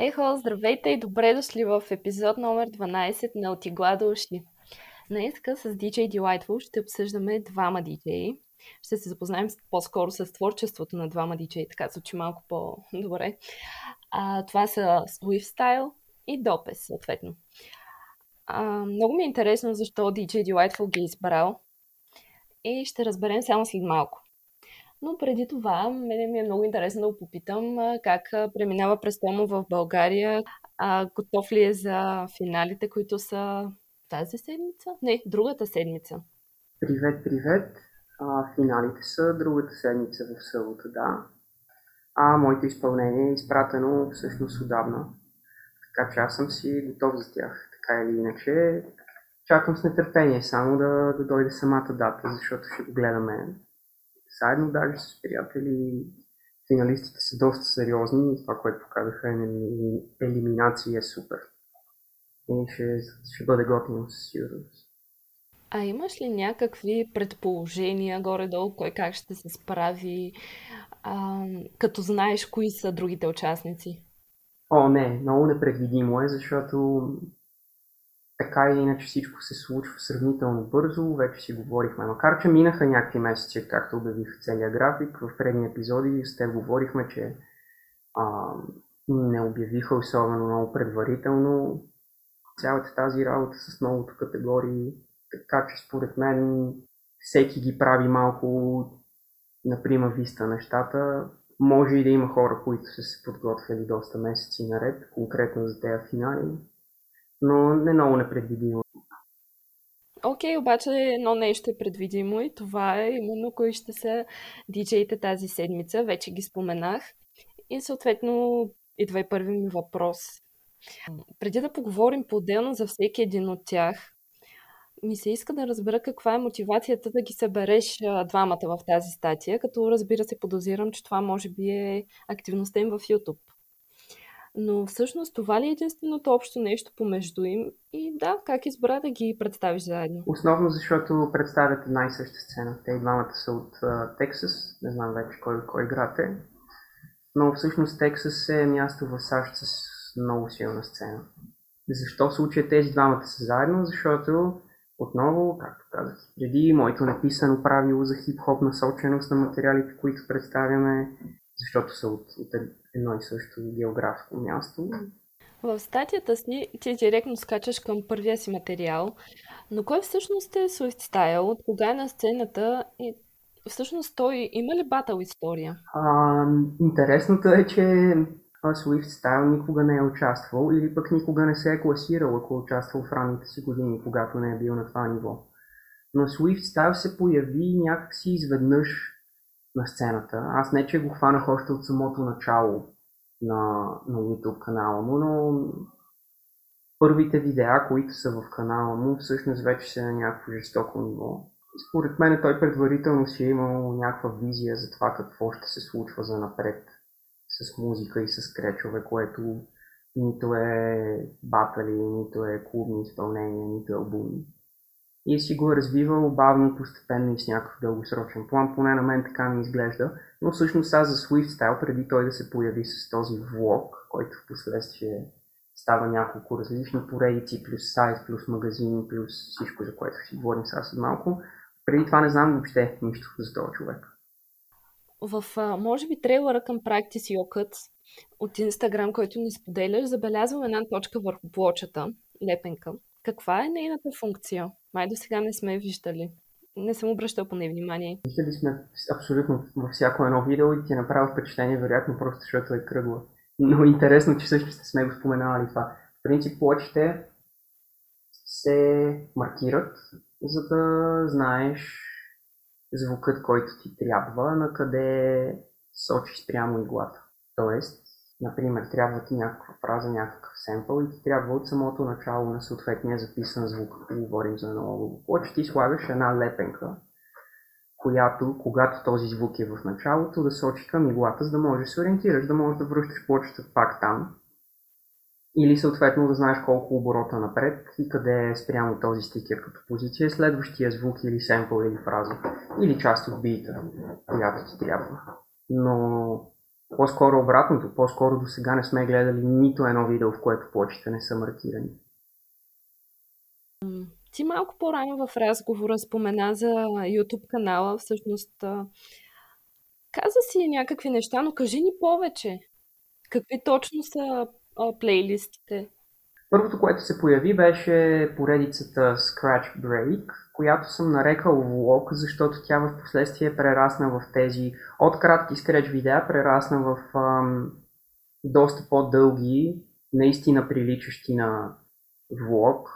Ехо, здравейте и добре дошли в епизод номер 12 на Отигла до уши. Днеска с DJ Delightful ще обсъждаме двама DJ. Ще се запознаем по-скоро с творчеството на двама DJ, така звучи малко по-добре. А, това са Swift Style и Допес, съответно. А, много ми е интересно защо DJ Delightful ги е избрал и ще разберем само след малко. Но преди това, мене ми е много интересно да го попитам как преминава престоя му в България. А, готов ли е за финалите, които са тази седмица? Не, другата седмица. Привет, привет. А, финалите са другата седмица в събота, да. А моето изпълнение е изпратено всъщност отдавна. Така че аз съм си готов за тях. Така или иначе, чакам с нетърпение само да, да дойде самата дата, защото ще го гледаме заедно даже с приятели. Финалистите са доста сериозни и това, което показаха е елиминация е супер. И ще, ще бъде готино със сигурност. А имаш ли някакви предположения горе-долу, кой как ще се справи, а, като знаеш кои са другите участници? О, не, много непредвидимо е, защото така или иначе всичко се случва сравнително бързо, вече си говорихме. Макар, че минаха някакви месеци, както обявих целият график, в предни епизоди с теб говорихме, че а, не обявиха особено много предварително цялата тази работа с новото категории, така че според мен всеки ги прави малко на прима виста нещата. Може и да има хора, които са се подготвили доста месеци наред, конкретно за тези финали но не много непредвидимо. Окей, okay, обаче едно нещо е предвидимо и това е именно кои ще са диджеите тази седмица. Вече ги споменах. И съответно идва и първи ми въпрос. Преди да поговорим по-отделно за всеки един от тях, ми се иска да разбера каква е мотивацията да ги събереш двамата в тази статия, като разбира се подозирам, че това може би е активността им в YouTube. Но всъщност това ли е единственото общо нещо помежду им? И да, как избра да ги представиш заедно? Основно защото представят една и съща сцена. Те и двамата са от uh, Тексас, не знам вече кой, кой град е. Но всъщност Тексас е място в САЩ с много силна сцена. Защо случая тези двамата са заедно? Защото отново, както казах преди, моето написано правило за хип-хоп насоченост на материалите, които представяме, защото са от, от едно и също географско място. В статията си ти директно скачаш към първия си материал, но кой всъщност е Swift Style? От кога е на сцената и всъщност той има ли батъл история? А, интересното е, че Swift Style никога не е участвал или пък никога не се е класирал, ако е участвал в ранните си години, когато не е бил на това ниво. Но Swift Style се появи някакси изведнъж на сцената. Аз не, че го хванах още от самото начало на, на YouTube канала му, но първите видеа, които са в канала му, всъщност вече са на някакво жестоко ниво. Според мен той предварително си е имал някаква визия за това какво ще се случва за напред с музика и с кречове, което нито е батали, нито е клубни изпълнения, нито е албуми и си го развивал бавно, постепенно и с някакъв дългосрочен план. Поне на мен така ми изглежда. Но всъщност аз за Swift преди той да се появи с този влог, който в последствие става няколко различни поредици, плюс сайт, плюс магазин, плюс всичко, за което си говорим сега след малко. Преди това не знам въобще нищо за този човек. В, може би, трейлера към Practice Your от Инстаграм, който ни споделяш, забелязвам една точка върху плочата, лепенка. Каква е нейната функция? Май до сега не сме виждали. Не съм обръщал по нея внимание. Виждали сме абсолютно във всяко едно видео и ти е направил впечатление, вероятно просто защото е кръгла. Но интересно, че също сме го споменавали това. В принцип, плочите се маркират, за да знаеш звукът, който ти трябва, на къде сочиш прямо иглата. Тоест, Например, трябва ти някаква фраза, някакъв семпъл и ти трябва от самото начало на съответния записан звук, ако говорим за много плоча, ти слагаш една лепенка, която, когато този звук е в началото, да сочи към иглата, за да можеш да се ориентираш, да можеш да връщаш плочата пак там. Или съответно да знаеш колко оборота напред и къде е спрямо този стикер като позиция, следващия звук или семпъл или фраза, или част от бита, която ти трябва. Но По-скоро обратното, по-скоро до сега не сме гледали нито едно видео, в което плочите не са маркирани. Ти малко по-рано в разговора спомена за YouTube канала. Всъщност, каза си някакви неща, но кажи ни повече. Какви точно са плейлистите? Първото, което се появи, беше поредицата Scratch Break, която съм нарекал влог, защото тя в последствие прерасна в тези от кратки скреч видеа, прерасна в ам, доста по-дълги, наистина приличащи на влог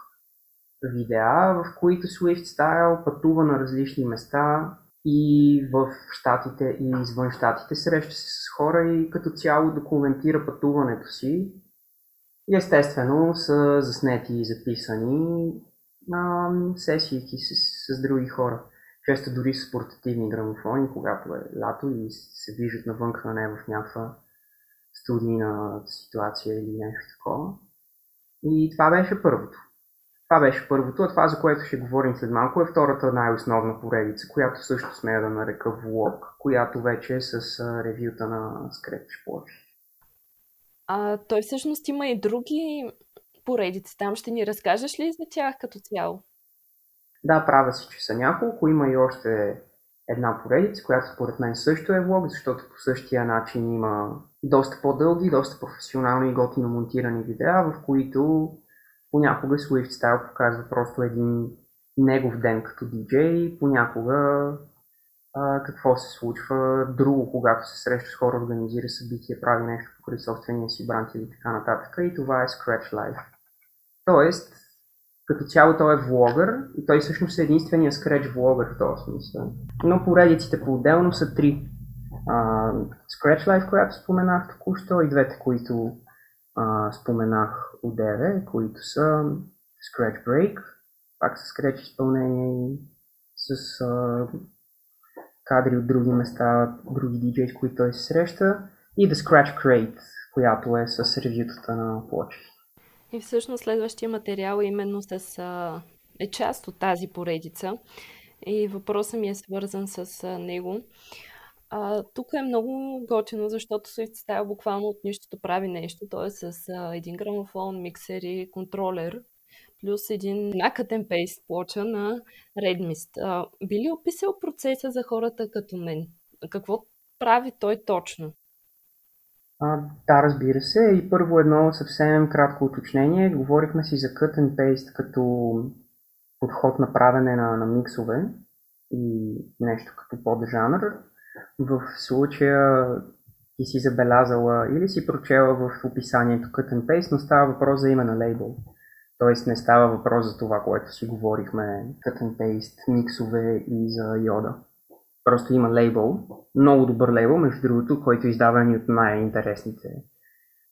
видеа, в които Swift Style пътува на различни места и в щатите и извън щатите, среща се с хора и като цяло документира пътуването си. Естествено са заснети и записани на сесии с, с други хора. Често дори с портативни грамофони, когато е лято и се виждат навън на него в някаква студийна ситуация или нещо такова. И това беше първото. Това беше първото, а това, за което ще говорим след малко, е втората най-основна поредица, която също смея да нарека влог, която вече е с ревюта на Scratch плочи. А той всъщност има и други поредици. Там ще ни разкажеш ли за тях като цяло? Да, правя си, че са няколко. Има и още една поредица, която според мен също е влог, защото по същия начин има доста по-дълги, доста професионални и готино монтирани видеа, в които Понякога Swift Style показва просто един негов ден като диджей, понякога а, какво се случва друго, когато се среща с хора, организира събитие, прави нещо покрай собствения си бранд или така нататък. И това е Scratch Life. Тоест, като цяло той е влогър и той всъщност е единствения Scratch влогър в този смисъл. Но поредиците по-отделно са три. Uh, Scratch Life, която споменах току-що и двете, които а, споменах одеве, които са Scratch Break, пак с Scratch изпълнение и с а, кадри от други места, други диджеи, с които той се среща, и The Scratch Crate, която е с ревютата на плочи. И всъщност следващия материал е именно с, е част от тази поредица и въпросът ми е свързан с него. А, тук е много готино, защото Swift Style буквално от нищото прави нещо. Той е с а, един грамофон, миксер и контролер, плюс един накътен пейст плоча на Redmist. Би ли описал процеса за хората като мен? Какво прави той точно? А, да, разбира се. И първо едно съвсем кратко уточнение. Говорихме си за cut and paste като подход на правене на, на миксове и нещо като поджанър. В случая ти си забелязала или си прочела в описанието Cut and Paste, но става въпрос за име на лейбъл. Тоест не става въпрос за това, което си говорихме, Cut and Paste, миксове и за йода. Просто има лейбъл, много добър лейбъл, между другото, който е издава от най-интересните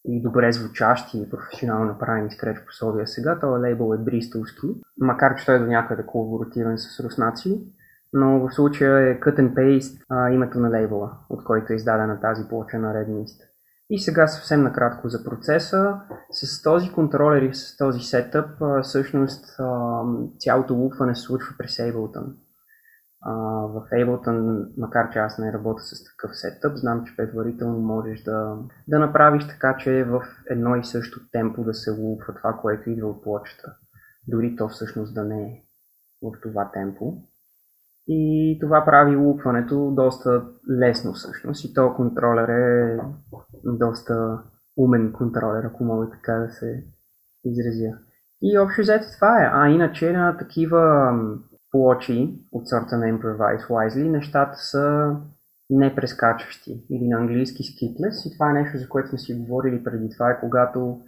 и добре звучащи и професионално направени скреч пособия сега. Този лейбъл е бристолски, макар че той е до някъде колаборативен с руснаци но в случая е cut and paste а, името на лейбъла, от който е издадена тази плоча на Redmist. И сега съвсем накратко за процеса. С този контролер и с този сетъп, всъщност цялото лупване се случва през Ableton. В Ableton, макар че аз не работя с такъв сетъп, знам, че предварително можеш да, да направиш така, че в едно и също темпо да се лупва това, което идва от плочата. Дори то всъщност да не е в това темпо. И това прави лупването доста лесно всъщност. И то контролер е доста умен контролер, ако мога така да се изразя. И общо взето това е. А иначе на такива плочи от сорта на Improvise Wisely нещата са непрескачащи или на английски skitless и това е нещо, за което сме си говорили преди това, е когато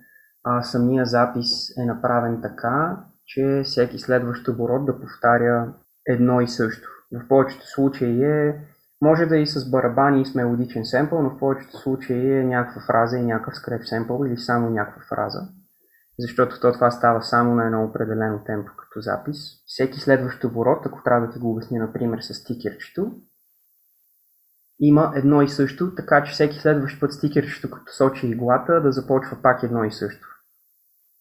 а, самия запис е направен така, че всеки следващ оборот да повтаря едно и също. В повечето случаи е, може да е и с барабани и с мелодичен семпъл, но в повечето случаи е някаква фраза и някакъв скреп семпъл или само някаква фраза. Защото то това става само на едно определено темпо като запис. Всеки следващ оборот, ако трябва да ти го обясня, например, с стикерчето, има едно и също, така че всеки следващ път стикерчето, като сочи иглата, да започва пак едно и също.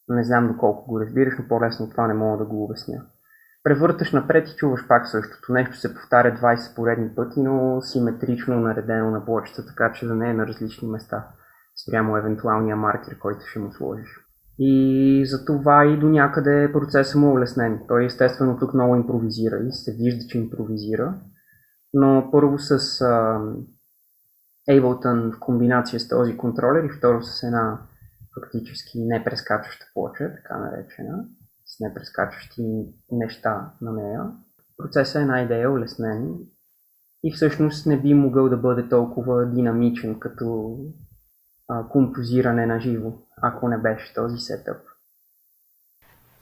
Не знам доколко го разбираш, но по-лесно това не мога да го обясня. Превърташ напред и чуваш пак същото. Нещо се повтаря 20 поредни пъти, но симетрично наредено на плочата, така че да не е на различни места спрямо евентуалния маркер, който ще му сложиш. И за това и до някъде процесът му е улеснен. Той естествено тук много импровизира и се вижда, че импровизира. Но първо с uh, Ableton в комбинация с този контролер и второ с една фактически непрескачаща плоча, така наречена, непрескачащи неща на нея. Процесът е една идея улеснен и всъщност не би могъл да бъде толкова динамичен като а, композиране на живо, ако не беше този сетъп.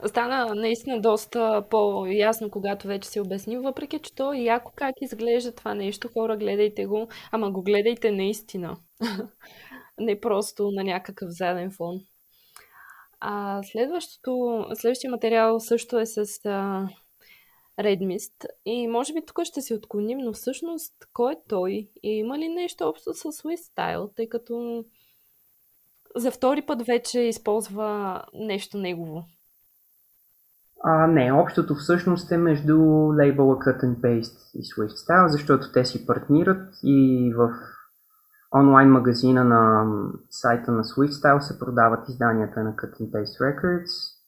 Стана наистина доста по-ясно, когато вече си обяснил, въпреки че то е яко как изглежда това нещо. Хора, гледайте го, ама го гледайте наистина. Не просто на някакъв заден фон. А следващото, следващия материал също е с а, Redmist. И може би тук ще си отклоним, но всъщност кой е той? И има ли нещо общо с Style, тъй като за втори път вече използва нещо негово. А, не, общото всъщност е между лейбъла Cut and Paste и Swift Style, защото те си партнират и в онлайн магазина на сайта на Swift Style се продават изданията на Cut and Paste Records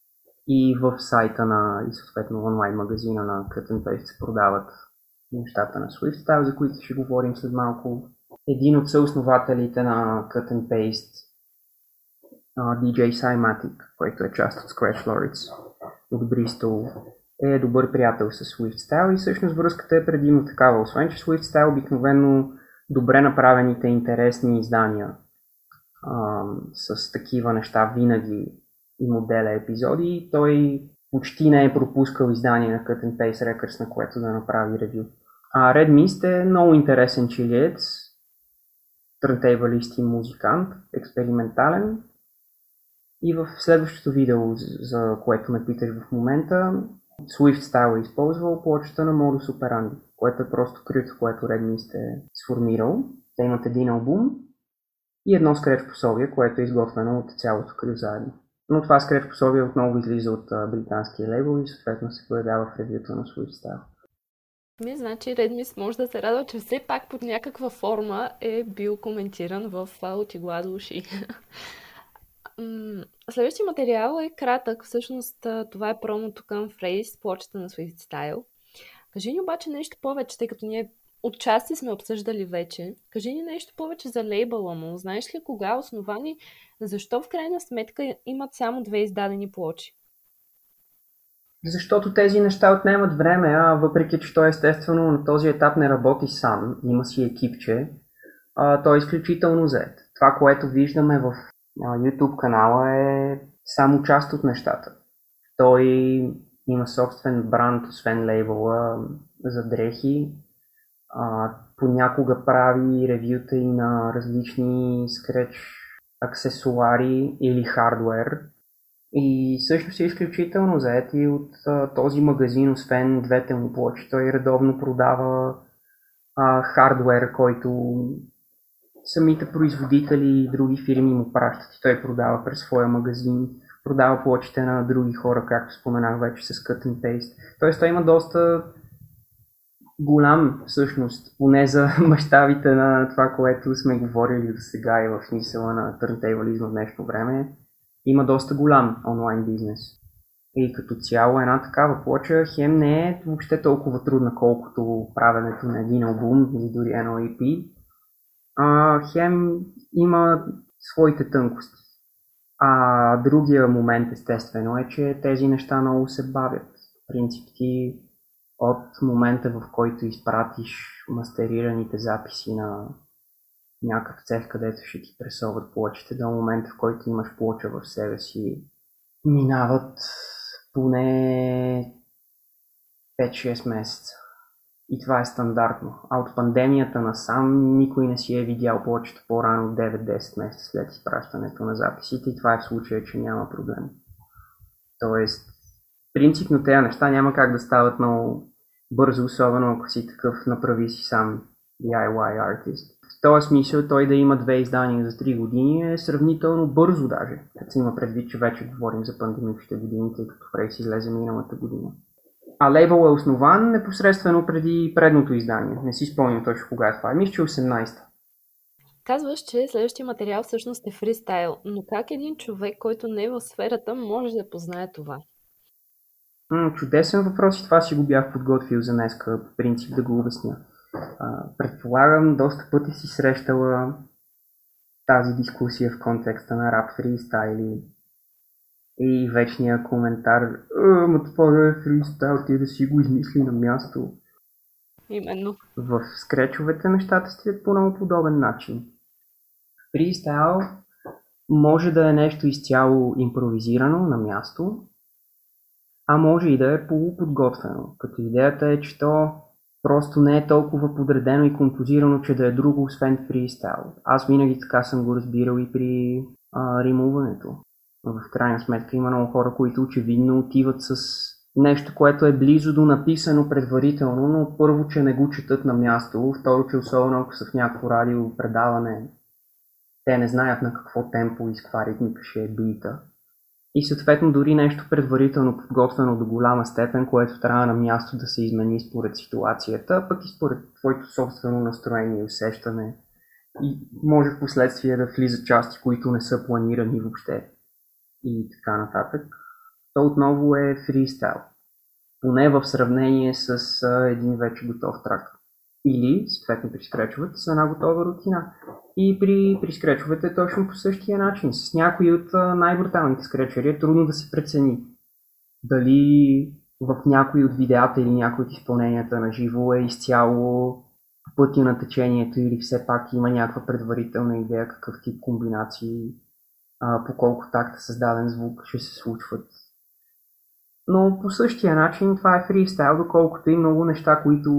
и в сайта на и съответно онлайн магазина на Cut and Paste се продават нещата на Swift Style, за които ще говорим след малко. Един от съоснователите на Cut and Paste DJ Cymatic, който е част от Scratch Lords от Бристол, е добър приятел с Swift Style и всъщност връзката е предимно такава. Освен, че Swift Style обикновено добре направените интересни издания а, с такива неща винаги и моделя епизоди, той почти не е пропускал издание на Cut and Paste Records, на което да направи ревю. А Red Mist е много интересен чилиец, трънтейбалист и музикант, експериментален, и в следващото видео, за което ме питаш в момента, Swift Style е използвал плочата на Modus Operandi, което е просто крито, което Redmi сте сформирал. Те имат един албум и едно скреч пособие, което е изготвено от цялото крю заедно. Но това скреч пособие отново излиза от британския лейбъл и съответно се появява в ревюта на Swift Style. Ми, значи Redmi може да се радва, че все пак под някаква форма е бил коментиран в Отигла уши. Следващия материал е кратък. Всъщност това е промото към Phrase, плочата на Swift Style. Кажи ни обаче нещо повече, тъй като ние отчасти сме обсъждали вече. Кажи ни нещо повече за лейбъла му. Знаеш ли кога е основани? Защо в крайна сметка имат само две издадени плочи? Защото тези неща отнемат време, а въпреки че той естествено на този етап не работи сам, има си екипче, а, той е изключително зает. Това, което виждаме в YouTube канала е само част от нещата. Той има собствен бранд, освен лейбъла за дрехи. А, понякога прави ревюта и на различни скреч аксесуари или хардвер. И също си е изключително заед и от а, този магазин, освен двете му плочи, той редовно продава а, хардвер, който самите производители и други фирми му пращат и той продава през своя магазин, продава плочите на други хора, както споменах вече с Cut and Paste. Тоест той има доста голям всъщност, поне за мащабите на това, което сме говорили до сега и в смисъла на търнтейвализма в днешно време, има доста голям онлайн бизнес. И като цяло една такава плоча хем не е въобще толкова трудна, колкото правенето на един албум или дори едно EP, а, хем има своите тънкости. А другия момент, естествено, е, че тези неща много се бавят. Принцип ти от момента, в който изпратиш мастерираните записи на някакъв цех, където ще ти пресоват плочите, до момента, в който имаш плоча в себе си, минават поне 5-6 месеца. И това е стандартно. А от пандемията насам никой не си е видял повечето по-рано 9-10 месеца след изпращането на записите и това е в случая, че няма проблем. Тоест, принципно тези неща няма как да стават много бързо, особено ако си такъв направи си сам DIY артист. В този смисъл той да има две издания за 3 години е сравнително бързо даже, като се има предвид, че вече говорим за пандемичните години, тъй като Фрейс излезе миналата година. А лейбъл е основан непосредствено преди предното издание. Не си спомням точно кога е това. Мисля, че 18-та. Казваш, че следващия материал всъщност е фристайл, но как един човек, който не е в сферата, може да познае това? М, чудесен въпрос и това си го бях подготвил за днеска, по принцип да го обясня. А, предполагам, доста пъти си срещала тази дискусия в контекста на рап фристайли и вечния коментар Ама това е фристайл, ти да си го измисли на място. Именно. В скречовете нещата стоят по много подобен начин. Фристайл може да е нещо изцяло импровизирано на място, а може и да е полуподготвено. Като идеята е, че то просто не е толкова подредено и композирано, че да е друго, освен фристайл. Аз винаги така съм го разбирал и при а, римуването. В крайна сметка има много хора, които очевидно отиват с нещо, което е близо до написано предварително, но първо, че не го четат на място, второ, че особено ако са в някакво радио предаване, те не знаят на какво темпо и с каква ритмика ще е бита. И съответно дори нещо предварително подготвено до голяма степен, което трябва на място да се измени според ситуацията, пък и според твоето собствено настроение и усещане. И може в последствие да влизат части, които не са планирани въобще. И така нататък. То отново е фристайл. Поне в сравнение с един вече готов трак. Или, съответно при скречовете, с една готова рутина. И при, при скречовете точно по същия начин. С някои от най-бруталните скречери е трудно да се прецени. Дали в някои от видеята или някои от изпълненията на живо е изцяло по пътя на течението или все пак има някаква предварителна идея какъв тип комбинации, а, по колко такта създаден звук ще се случват. Но по същия начин това е фристайл, доколкото и много неща, които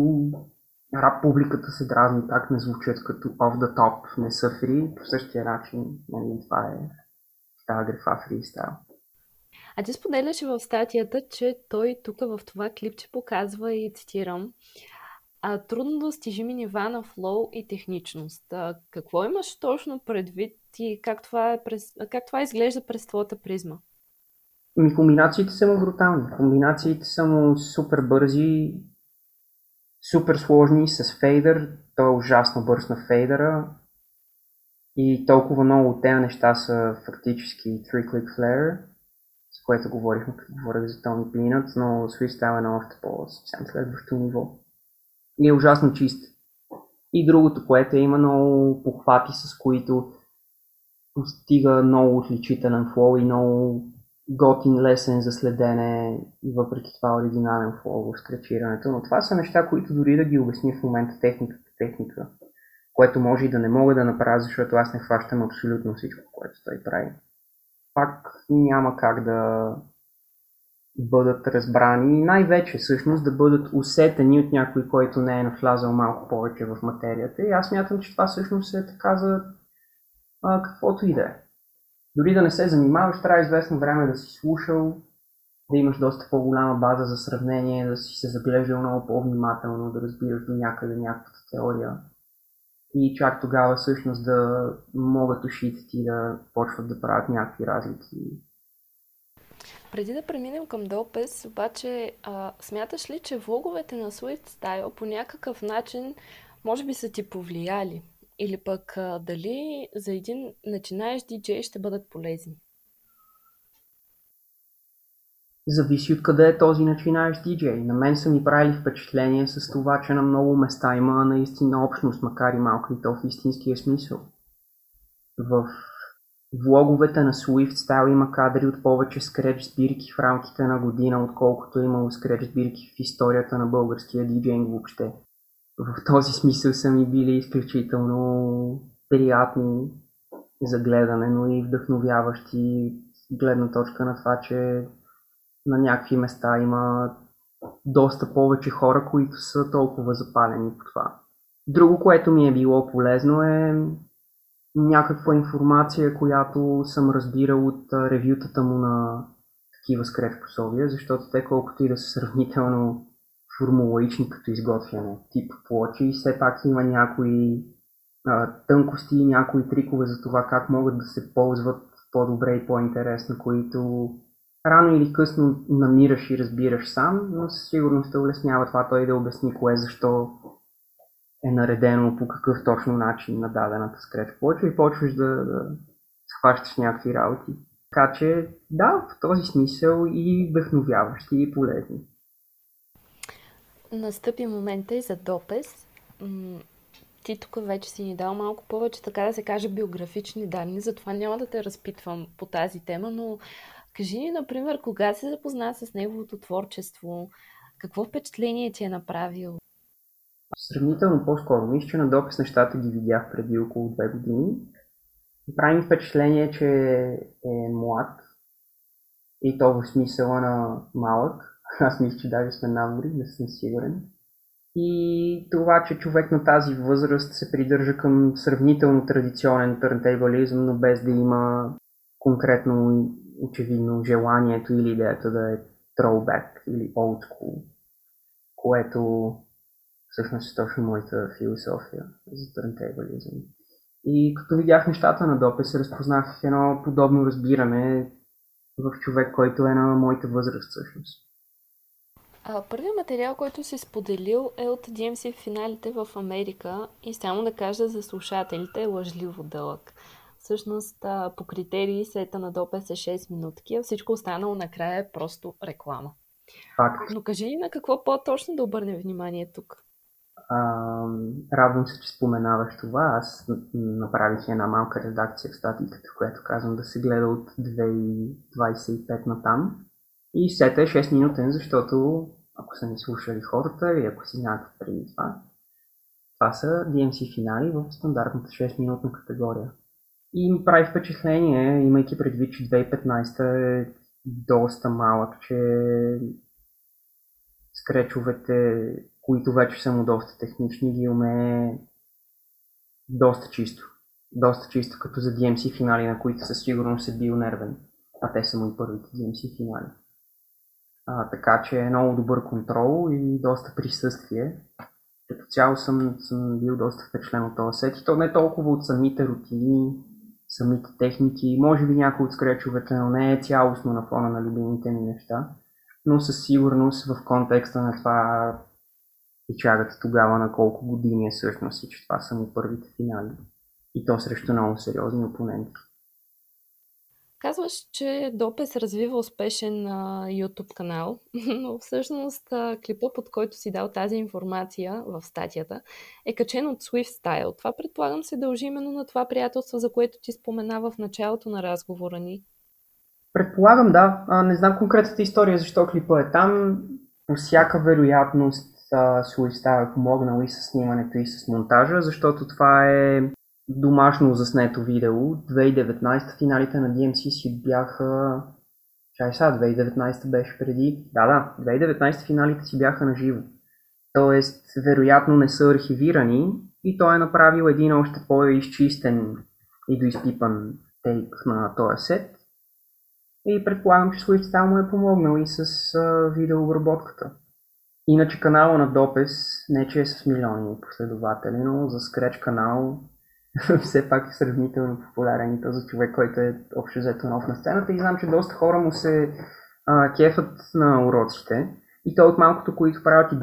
рап публиката се дразни, как не звучат като off the top, не са фри, по същия начин, нали, това е тази грифа фристайл. А ти споделяш в статията, че той тук в това клипче показва и цитирам а, трудно достижими нива на флоу и техничност. А, какво имаш точно предвид и как това, е през, как това изглежда през твоята призма? Ми, комбинациите са му брутални. Комбинациите са му супер бързи, супер сложни с фейдър. Той е ужасно бърз на фейдъра. И толкова много от тези неща са фактически 3-click flare, с което говорихме, като говорих за Тони Peanuts, но Style е на още по-съвсем следващо ниво. И е ужасно чист. И другото, което е много похвати, с които постига много отличителен флоу и много готин лесен за следене въпреки това оригинален флоу в скречирането. Но това са неща, които дори да ги обясня в момента техниката, техника, което може и да не мога да направя, защото аз не хващам абсолютно всичко, което той прави. Пак няма как да бъдат разбрани и най-вече всъщност да бъдат усетени от някой, който не е навлязал малко повече в материята. И аз мятам, че това всъщност е така за а, каквото и да е. Дори да не се занимаваш, трябва известно време да си слушал, да имаш доста по-голяма база за сравнение, да си се заглеждал много по-внимателно, да разбираш до някъде някаква теория. И чак тогава всъщност да могат ушите ти да почват да правят някакви разлики. Преди да преминем към допис, обаче, а, смяташ ли, че влоговете на Swift Style по някакъв начин може би са ти повлияли? Или пък а, дали за един начинаещ диджей ще бъдат полезни? Зависи от къде е този начинаещ диджей. На мен са ми правили впечатление с това, че на много места има наистина общност, макар и малко и то в истинския смисъл. В влоговете на Swift Style има кадри от повече скреч сбирки в рамките на година, отколкото е имало скреч сбирки в историята на българския диджейнг въобще в този смисъл са ми били изключително приятни за гледане, но и вдъхновяващи гледна точка на това, че на някакви места има доста повече хора, които са толкова запалени по това. Друго, което ми е било полезно е някаква информация, която съм разбирал от ревютата му на такива скреч защото те колкото и да са сравнително формулаични като изготвяне, тип плочи. Все пак има някои а, тънкости, някои трикове за това как могат да се ползват по-добре и по-интересно, които рано или късно намираш и разбираш сам, но със сигурност те улеснява това той да обясни кое защо е наредено по какъв точно начин на дадената скреч почва и почваш да, да схващаш някакви работи. Така че да, в този смисъл и вдъхновяващи и полезни. Настъпи момента и за допес. Ти тук вече си ни дал малко повече, така да се каже, биографични данни, затова няма да те разпитвам по тази тема, но кажи ни, например, кога се запозна с неговото творчество, какво впечатление ти е направил? Сравнително по-скоро. Мисля, че на допис нещата ги видях преди около две години. Прави ми впечатление, че е млад и то в смисъла на малък. Аз мисля, че даже сме набори, не съм сигурен. И това, че човек на тази възраст се придържа към сравнително традиционен търнтейбализъм, но без да има конкретно очевидно желанието или идеята да е throwback или old school, което всъщност е точно моята философия за търнтейбализъм. И като видях нещата на допис, разпознах едно подобно разбиране в човек, който е на моята възраст всъщност. А, първият материал, който си споделил е от DMC финалите в Америка и само да кажа за слушателите е лъжливо дълъг. Всъщност по критерии сета на допес е 6 минутки, а всичко останало накрая е просто реклама. Факт. Но кажи ни на какво по-точно да обърнем внимание тук. Радвам се, че споменаваш това. Аз направих една малка редакция в статиката, в която казвам да се гледа от 2025 на там. И сета е 6 минутен, защото ако са не слушали хората или ако си знаят преди това, това са DMC финали в стандартната 6 минутна категория. И ми прави впечатление, имайки предвид, че 2015 е доста малък, че скречовете, които вече са му доста технични, ги умее доста чисто. Доста чисто, като за DMC финали, на които със сигурност е бил нервен. А те са му и първите DMC финали. А, така че е много добър контрол и доста присъствие. Като цяло съм, съм бил доста впечатлен от този сет и то не толкова от самите рутини, самите техники, може би някои от скречовете, но не е цялостно на фона на любимите ми неща. Но със сигурност в контекста на това и чагате тогава на колко години е всъщност и че това са му първите финали. И то срещу много сериозни опоненти. Казваш, че Допес развива успешен uh, YouTube канал, но всъщност uh, клипа, под който си дал тази информация в статията, е качен от Swift Style. Това предполагам се дължи именно на това приятелство, за което ти споменава в началото на разговора ни. Предполагам, да. А, не знам конкретната история, защо клипа е там. По всяка вероятност uh, Swift Style е помогнал и с снимането, и с монтажа, защото това е домашно заснето видео. 2019 финалите на DMC си бяха... Чай сега, 2019 беше преди... Да, да, 2019 финалите си бяха на живо. Тоест, вероятно не са архивирани и той е направил един още по-изчистен и доизпипан тейк на този сет. И предполагам, че Swift му е помогнал и с видеообработката. Иначе канала на Допес, не че е с милиони последователи, но за Scratch канал все пак е сравнително популярен и този човек, който е общо взето нов на сцената и знам, че доста хора му се а, кефат на уроците и то от малкото, които правят и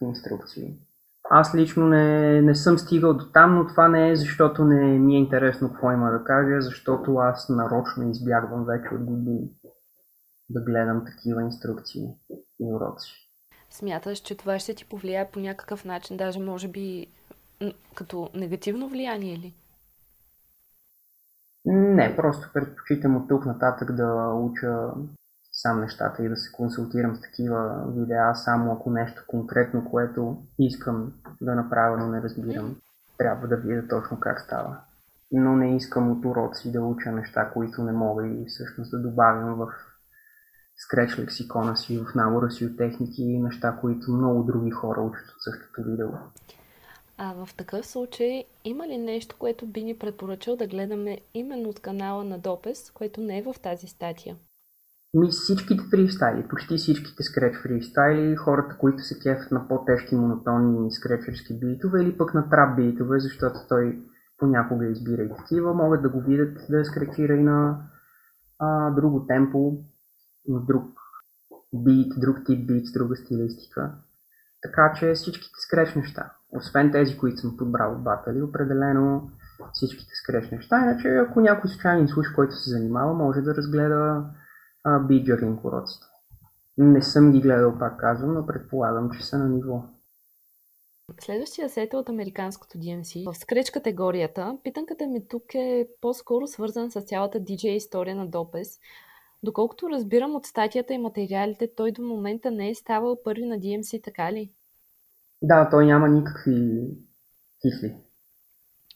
в инструкции. Аз лично не, не съм стигал до там, но това не е защото не ми е интересно какво има да кажа, защото аз нарочно избягвам вече от години да гледам такива инструкции и уроци. Смяташ, че това ще ти повлияе по някакъв начин, даже може би като негативно влияние ли? Не, просто предпочитам от тук нататък да уча сам нещата и да се консултирам с такива видеа, само ако нещо конкретно, което искам да направя, но не разбирам, трябва да видя точно как става. Но не искам от уроци да уча неща, които не мога и всъщност да добавям в скреч лексикона си, в набора си от техники и неща, които много други хора учат от същото видео. А в такъв случай, има ли нещо, което би ни препоръчал да гледаме именно от канала на Допес, което не е в тази статия? Ми всичките фристайли, почти всичките скреч фристайли, хората, които се кефят на по-тежки монотонни скречерски битове или пък на трап битове, защото той понякога избира и такива, могат да го видят да скречира и на а, друго темпо. Друг бит, друг тип бит, с друга стилистика. Така че всичките скреч неща. Освен тези, които съм подбрал от батали, определено всичките скреч неща. Иначе, ако някой случайен слуш, който се занимава, може да разгледа биджеринг уроците. Не съм ги гледал, пак казвам, но предполагам, че са на ниво. Следващия сет е от американското DMC. В скреч категорията, питанката ми тук е по-скоро свързан с цялата DJ история на Допес. Доколкото разбирам от статията и материалите, той до момента не е ставал първи на DMC, така ли? Да, той няма никакви кисли.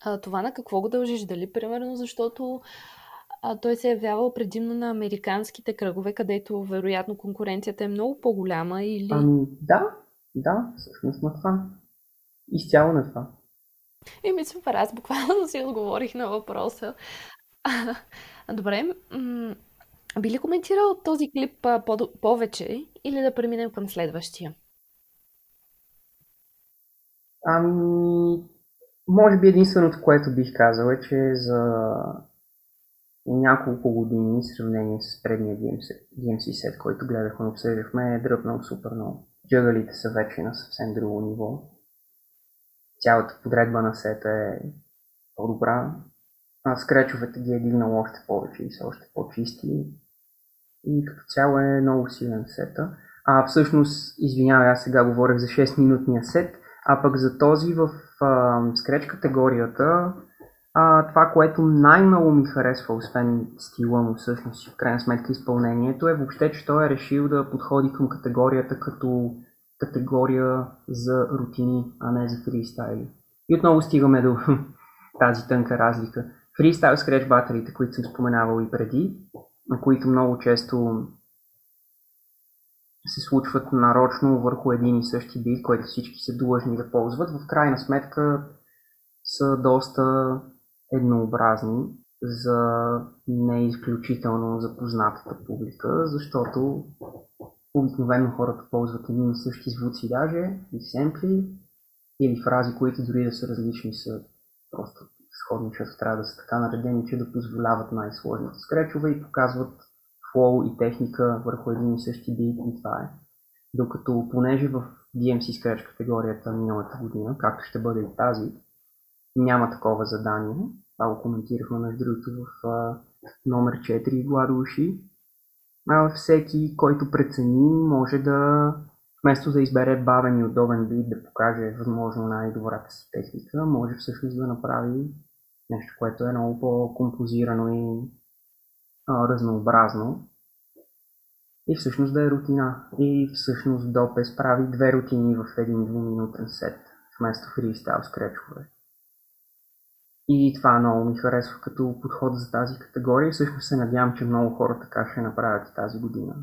А, това на какво го дължиш? Дали, примерно, защото а, той се е явявал предимно на американските кръгове, където вероятно конкуренцията е много по-голяма или... Ами, да, да, всъщност на това. Изцяло на това. Еми, супер, аз буквално си отговорих на въпроса. Добре, м- би ли коментирал този клип а, по- повече или да преминем към следващия? Ами, може би единственото, което бих казал е, че за няколко години, в сравнение с предния DMC, DMC сет, който гледахме, обсъждахме, е дръпнал супер много. Джагалите са вече на съвсем друго ниво. Цялата подредба на сета е по-добра. А скречовете ги е дигнал още повече и са още по-чисти. И като цяло е много силен сета. А всъщност, извинявай, аз сега говорех за 6-минутния сет, а пък за този в скреч категорията, а, това, което най-много ми харесва, освен стила му всъщност и в крайна сметка изпълнението, е въобще, че той е решил да подходи към категорията като категория за рутини, а не за фристайли. И отново стигаме до тази тънка разлика. Фристайл скреч батерите, които съм споменавал и преди, на които много често се случват нарочно върху един и същи бит, който всички са длъжни да ползват, в крайна сметка са доста еднообразни за не изключително запознатата публика, защото обикновено хората ползват едни и същи звуци даже, и семпли, или фрази, които дори да са различни, са просто сходни, защото трябва да са така наредени, че да позволяват най-сложните скречове и показват флоу и техника върху един и същи бит и това е. Докато понеже в DMC Scratch категорията миналата година, както ще бъде и тази, няма такова задание. Това го коментирахме между другото в а, номер 4 Гладуши. А, всеки, който прецени, може да вместо да избере бавен и удобен бит, да покаже възможно най-добрата си техника, може всъщност да направи нещо, което е много по-композирано и а, разнообразно. И всъщност да е рутина. И всъщност Допес прави две рутини в един двуминутен сет, вместо фристайл скречове. И това много ми харесва като подход за тази категория. Всъщност се надявам, че много хора така ще направят тази година.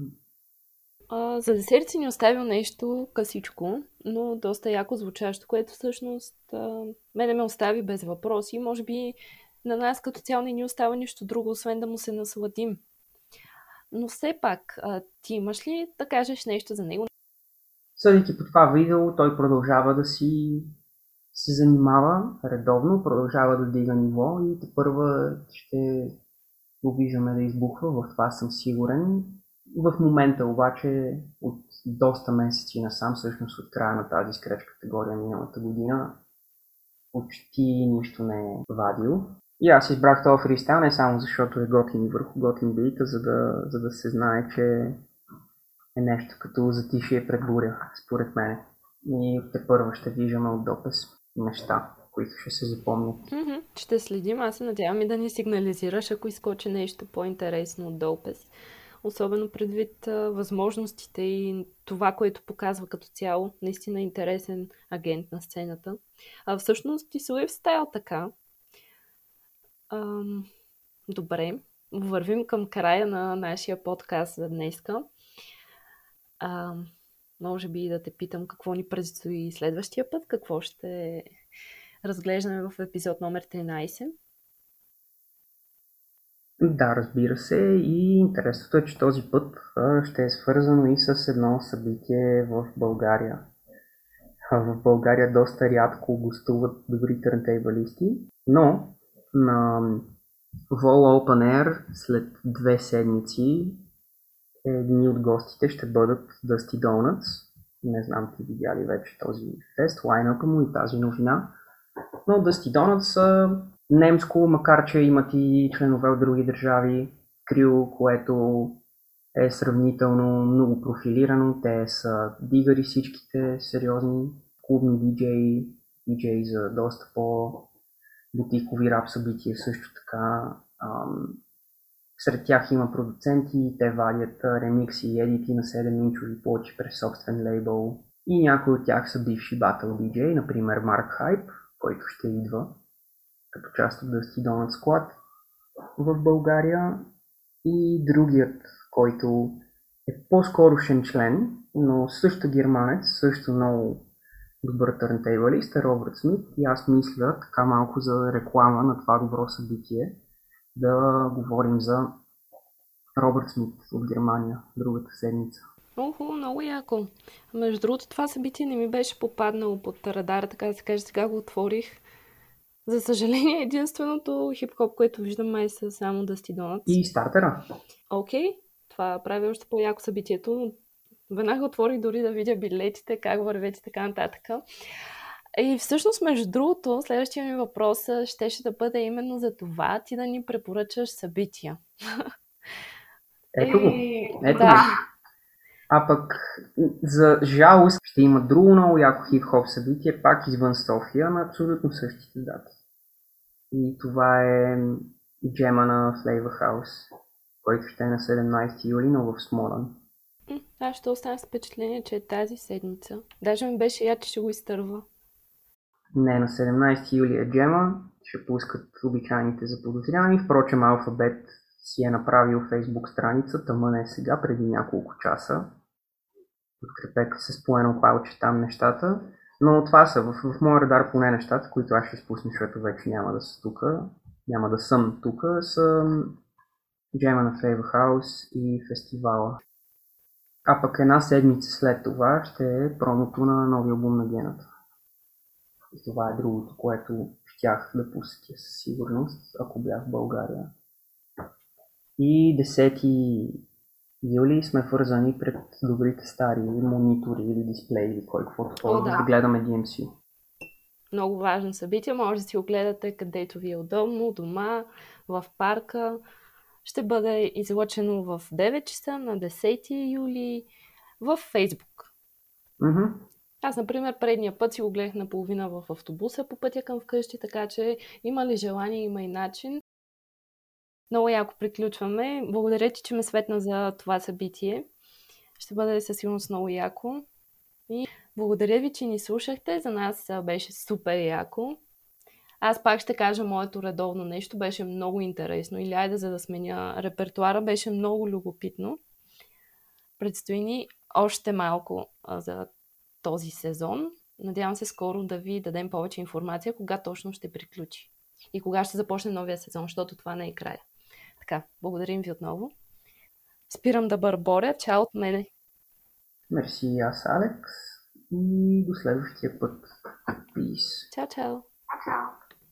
А, за десерт си ни оставил нещо късичко, но доста яко звучащо, което всъщност а, мене ме остави без въпроси. Може би на нас като цяло не ни остава нищо друго, освен да му се насладим. Но все пак, а, ти имаш ли да кажеш нещо за него? Съдейки по това видео, той продължава да си се занимава редовно, продължава да дига ниво и те първа ще го виждаме да избухва, в това съм сигурен. В момента обаче от доста месеци насам, всъщност от края на тази скреч категория миналата година, почти нищо не е вадил. И аз избрах този фристайл не само защото е готин върху готин бита, за да, за да се знае, че е нещо като затишие пред буря, според мен. И те първо ще виждаме от допис неща, които ще се запомнят. Mm-hmm. Ще следим. Аз се надявам и да ни сигнализираш, ако изкочи нещо по-интересно от допис. Особено предвид възможностите и това, което показва като цяло. Наистина интересен агент на сцената. А всъщност и Суев стайл така. Ам, добре, вървим към края на нашия подкаст за днеска. Ам, може би да те питам какво ни предстои следващия път, какво ще разглеждаме в епизод номер 13. Да, разбира се. И интересното е, че този път ще е свързано и с едно събитие в България. В България доста рядко гостуват добри търнтейбалисти, но на Vol Open Air след две седмици едни от гостите ще бъдат Dusty Donuts. Не знам ти видя ли вече този фест, лайнъпа му и тази новина. Но Dusty Donuts са немско, макар че имат и членове от други държави. Крил, което е сравнително много профилирано. Те са дигари всичките, сериозни клубни диджеи, диджеи за доста по бутикови рап събития също така. Ам, сред тях има продуценти, те вадят ремикси и едити на 7-инчови плочи през собствен лейбъл. И някои от тях са бивши батъл диджей, например Марк Хайп, който ще идва като част от Donut Squad в България. И другият, който е по-скорошен член, но също германец, също много добър търнтейбалист е Робърт Смит и аз мисля така малко за реклама на това добро събитие да говорим за Робърт Смит от Германия другата седмица. Охо, много яко. Между другото, това събитие не ми беше попаднало под радара, така да се каже. Сега го отворих. За съжаление, единственото хип-хоп, което виждам май са само Дъсти Донат. И стартера. Окей, okay. това прави още по-яко събитието. Веднага отворих дори да видя билетите, как вървят и така нататък. И всъщност, между другото, следващия ми въпрос щеше да бъде именно за това ти да ни препоръчаш събития. Ето го. Ето да. го. А пък, за жалост, ще има друго много яко хип-хоп събитие, пак извън София, на абсолютно същите дати. И това е джема на Flavor House, който ще е на 17 юли, но в Смолан. Аз ще остана с впечатление, че е тази седмица. Даже ми беше я, че ще го изтърва. Не, на 17 юли е джема. Ще пускат обичайните заподозряни. Впрочем, Алфабет си е направил фейсбук страница, тъмън е сега, преди няколко часа. Подкрепете с поено палче там нещата. Но това са в, в моя радар поне нещата, които аз ще изпусна, защото вече няма да са тук. Няма да съм тук, са джема на Flavor House и фестивала. А пък една седмица след това ще е промото на новия албум на Гената. И това е другото, което щях да посетя със сигурност, ако бях в България. И 10 юли сме вързани пред добрите стари монитори или дисплеи или кой каквото О, да. да гледаме DMC. Много важно събитие. Може да си го гледате където ви е удобно, дома, в парка. Ще бъде излъчено в 9 часа на 10 юли в Фейсбук. Mm-hmm. Аз, например, предния път си го гледах наполовина в автобуса по пътя към вкъщи, така че има ли желание, има и начин. Много яко приключваме. Благодаря ти, че ме светна за това събитие. Ще бъде със сигурност много яко. И благодаря ви, че ни слушахте. За нас беше супер яко. Аз пак ще кажа моето редовно нещо. Беше много интересно. Или айде за да сменя репертуара. Беше много любопитно. Предстои ни още малко за този сезон. Надявам се скоро да ви дадем повече информация, кога точно ще приключи и кога ще започне новия сезон, защото това не е края. Така, благодарим ви отново. Спирам да бърборя. Чао от мене. Мерси аз, Алекс. И до следващия път. Peace. Чао, чао. Чао.